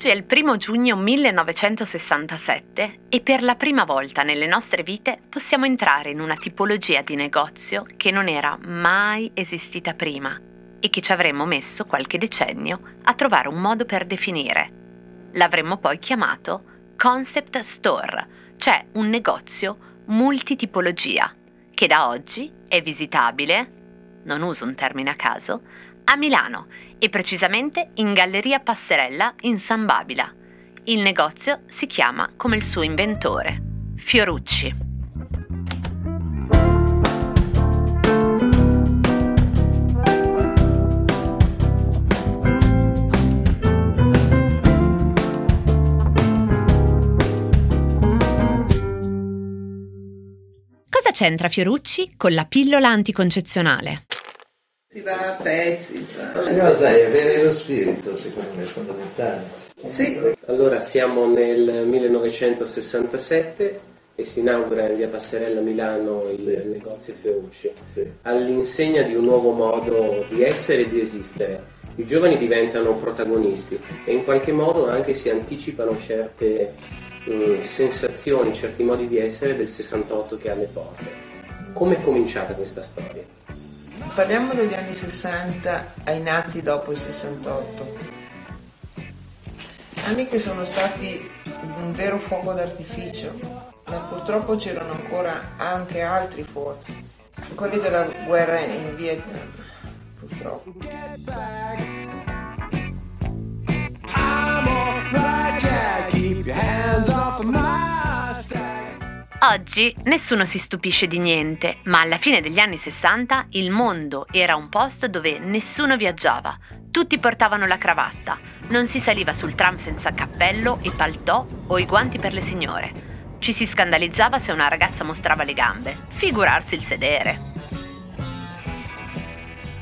Oggi è il primo giugno 1967 e per la prima volta nelle nostre vite possiamo entrare in una tipologia di negozio che non era mai esistita prima e che ci avremmo messo qualche decennio a trovare un modo per definire. L'avremmo poi chiamato Concept Store, cioè un negozio multitipologia, che da oggi è visitabile, non uso un termine a caso, a Milano e precisamente in Galleria Passerella in San Babila. Il negozio si chiama come il suo inventore, Fiorucci. Cosa c'entra Fiorucci con la pillola anticoncezionale? Si va a pezzi. Però sai, avere lo spirito secondo me è fondamentale. Sì. Allora siamo nel 1967 e si inaugura in via Passerella Milano il Sì. negozio Fiorucci. Sì. All'insegna di un nuovo modo di essere e di esistere. I giovani diventano protagonisti e in qualche modo anche si anticipano certe mm, sensazioni, certi modi di essere del 68 che ha alle porte. Come è cominciata questa storia? Parliamo degli anni 60 ai nati dopo il 68. Anni che sono stati un vero fuoco d'artificio, ma purtroppo c'erano ancora anche altri fuochi, quelli della guerra in Vietnam, purtroppo. Oggi nessuno si stupisce di niente, ma alla fine degli anni 60 il mondo era un posto dove nessuno viaggiava, tutti portavano la cravatta, non si saliva sul tram senza cappello e paltò o i guanti per le signore. Ci si scandalizzava se una ragazza mostrava le gambe, figurarsi il sedere.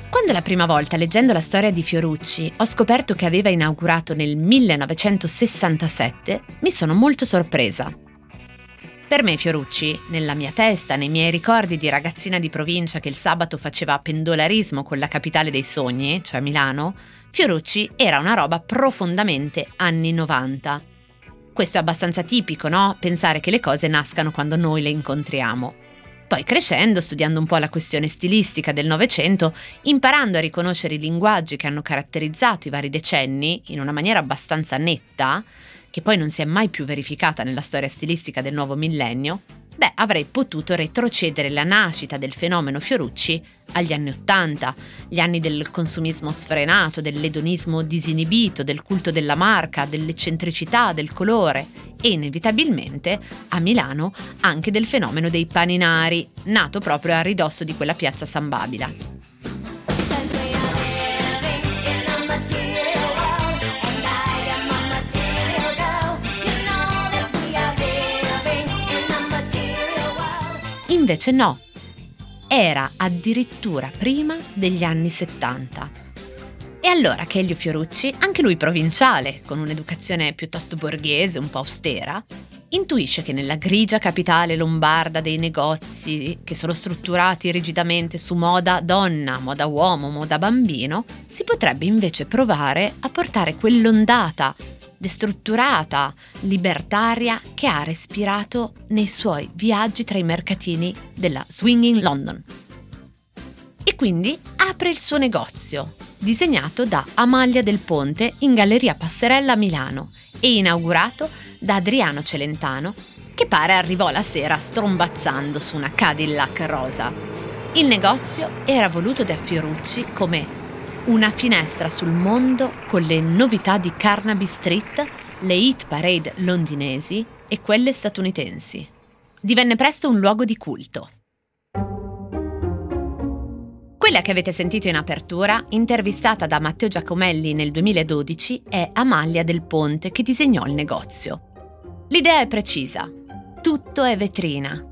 Quando la prima volta, leggendo la storia di Fiorucci, ho scoperto che aveva inaugurato nel 1967, mi sono molto sorpresa. Per me Fiorucci, nella mia testa, nei miei ricordi di ragazzina di provincia che il sabato faceva pendolarismo con la capitale dei sogni, cioè Milano, Fiorucci era una roba profondamente anni 90. Questo è abbastanza tipico, no? Pensare che le cose nascano quando noi le incontriamo. Poi crescendo, studiando un po' la questione stilistica del Novecento, imparando a riconoscere i linguaggi che hanno caratterizzato i vari decenni in una maniera abbastanza netta, che poi non si è mai più verificata nella storia stilistica del nuovo millennio, beh, avrei potuto retrocedere la nascita del fenomeno Fiorucci agli anni Ottanta, gli anni del consumismo sfrenato, dell'edonismo disinibito, del culto della marca, dell'eccentricità, del colore e inevitabilmente a Milano anche del fenomeno dei paninari, nato proprio a ridosso di quella piazza San Babila. Invece no, era addirittura prima degli anni 70. E allora che Elio Fiorucci, anche lui provinciale, con un'educazione piuttosto borghese, un po' austera, intuisce che nella grigia capitale lombarda dei negozi, che sono strutturati rigidamente su moda donna, moda uomo, moda bambino, si potrebbe invece provare a portare quell'ondata destrutturata, libertaria che ha respirato nei suoi viaggi tra i mercatini della Swinging London. E quindi apre il suo negozio, disegnato da Amalia del Ponte in Galleria Passerella a Milano e inaugurato da Adriano Celentano, che pare arrivò la sera strombazzando su una Cadillac rosa. Il negozio era voluto da Fiorucci come una finestra sul mondo con le novità di Carnaby Street, le hit parade londinesi e quelle statunitensi. Divenne presto un luogo di culto. Quella che avete sentito in apertura, intervistata da Matteo Giacomelli nel 2012, è Amalia del Ponte che disegnò il negozio. L'idea è precisa. Tutto è vetrina.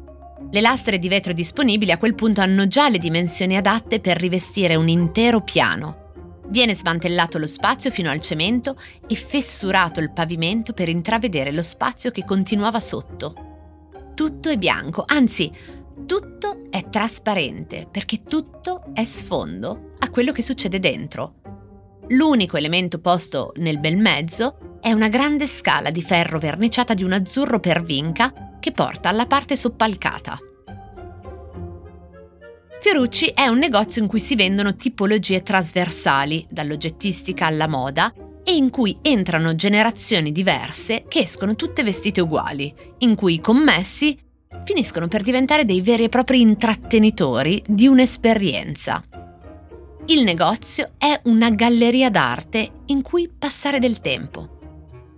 Le lastre di vetro disponibili a quel punto hanno già le dimensioni adatte per rivestire un intero piano. Viene smantellato lo spazio fino al cemento e fessurato il pavimento per intravedere lo spazio che continuava sotto. Tutto è bianco, anzi, tutto è trasparente perché tutto è sfondo a quello che succede dentro. L'unico elemento posto nel bel mezzo è una grande scala di ferro verniciata di un azzurro per vinca che porta alla parte soppalcata. Fiorucci è un negozio in cui si vendono tipologie trasversali, dall'oggettistica alla moda, e in cui entrano generazioni diverse che escono tutte vestite uguali, in cui i commessi finiscono per diventare dei veri e propri intrattenitori di un'esperienza. Il negozio è una galleria d'arte in cui passare del tempo.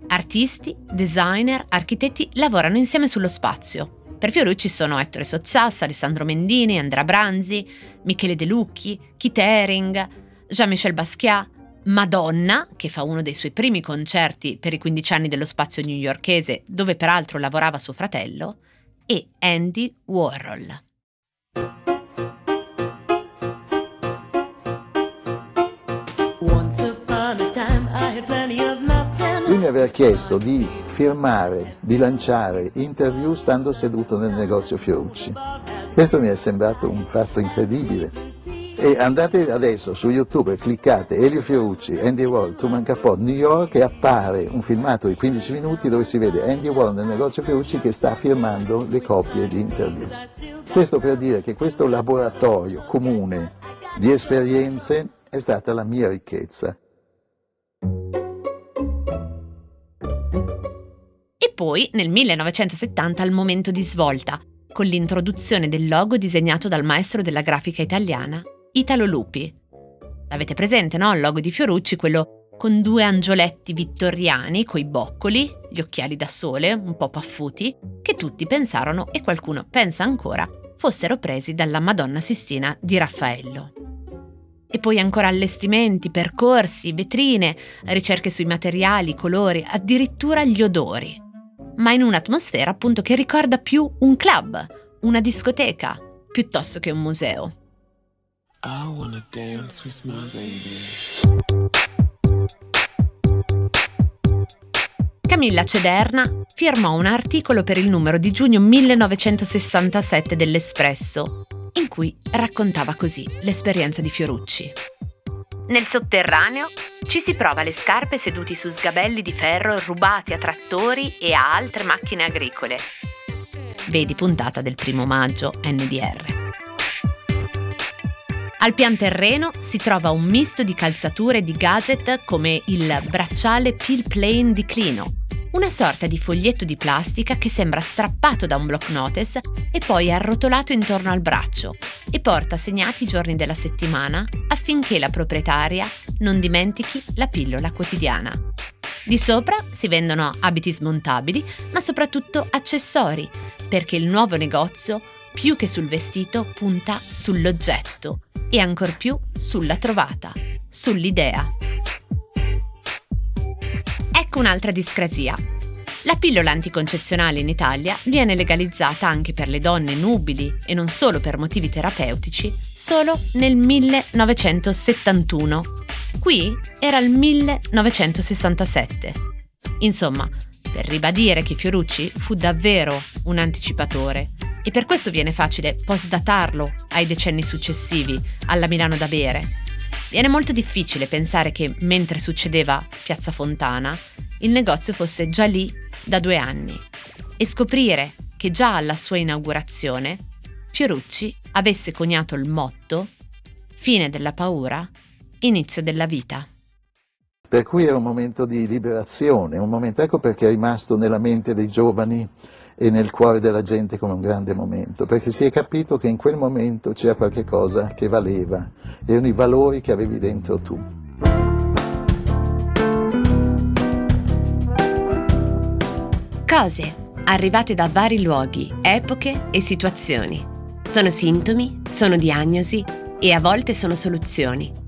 Artisti, designer, architetti lavorano insieme sullo spazio. Per Fiorucci sono Ettore Sozzas, Alessandro Mendini, Andrea Branzi, Michele De Lucchi, Kit Haring, Jean-Michel Basquiat, Madonna, che fa uno dei suoi primi concerti per i 15 anni dello spazio newyorkese, dove peraltro lavorava suo fratello, e Andy Warhol. Aveva chiesto di firmare, di lanciare interview stando seduto nel negozio Fiorucci. Questo mi è sembrato un fatto incredibile. E andate adesso su YouTube cliccate Elio Fiorucci, Andy Warhol, Truman Capote, New York e appare un filmato di 15 minuti dove si vede Andy Warhol nel negozio Fiorucci che sta firmando le copie di interview. Questo per dire che questo laboratorio comune di esperienze è stata la mia ricchezza. Poi, nel 1970, il momento di svolta, con l'introduzione del logo disegnato dal maestro della grafica italiana, Italo Lupi. L'avete presente, no? Il logo di Fiorucci, quello con due angioletti vittoriani coi boccoli, gli occhiali da sole, un po' paffuti, che tutti pensarono, e qualcuno pensa ancora, fossero presi dalla Madonna Sistina di Raffaello. E poi ancora allestimenti, percorsi, vetrine, ricerche sui materiali, colori, addirittura gli odori. Ma in un'atmosfera appunto che ricorda più un club, una discoteca, piuttosto che un museo. I wanna dance with my baby. Camilla Cederna firmò un articolo per il numero di giugno 1967 dell'Espresso, in cui raccontava così l'esperienza di Fiorucci. Nel sotterraneo ci si prova le scarpe seduti su sgabelli di ferro rubati a trattori e a altre macchine agricole. Vedi puntata del primo maggio NDR. Al pian terreno si trova un misto di calzature e di gadget come il bracciale Peel Plane di Clino, una sorta di foglietto di plastica che sembra strappato da un block notice e poi arrotolato intorno al braccio e porta segnati i giorni della settimana affinché la proprietaria non dimentichi la pillola quotidiana. Di sopra si vendono abiti smontabili, ma soprattutto accessori, perché il nuovo negozio, più che sul vestito, punta sull'oggetto e ancor più sulla trovata, sull'idea. Ecco un'altra discrasia. La pillola anticoncezionale in Italia viene legalizzata anche per le donne nubili e non solo per motivi terapeutici solo nel 1971. Qui era il 1967. Insomma, per ribadire che Fiorucci fu davvero un anticipatore e per questo viene facile postdatarlo ai decenni successivi alla Milano da bere. Viene molto difficile pensare che mentre succedeva Piazza Fontana, il negozio fosse già lì da due anni e scoprire che già alla sua inaugurazione Fiorucci avesse coniato il motto Fine della paura, inizio della vita. Per cui era un momento di liberazione, un momento, ecco perché è rimasto nella mente dei giovani e nel cuore della gente come un grande momento, perché si è capito che in quel momento c'era qualche cosa che valeva, erano i valori che avevi dentro tu. Cose arrivate da vari luoghi, epoche e situazioni. Sono sintomi, sono diagnosi e a volte sono soluzioni.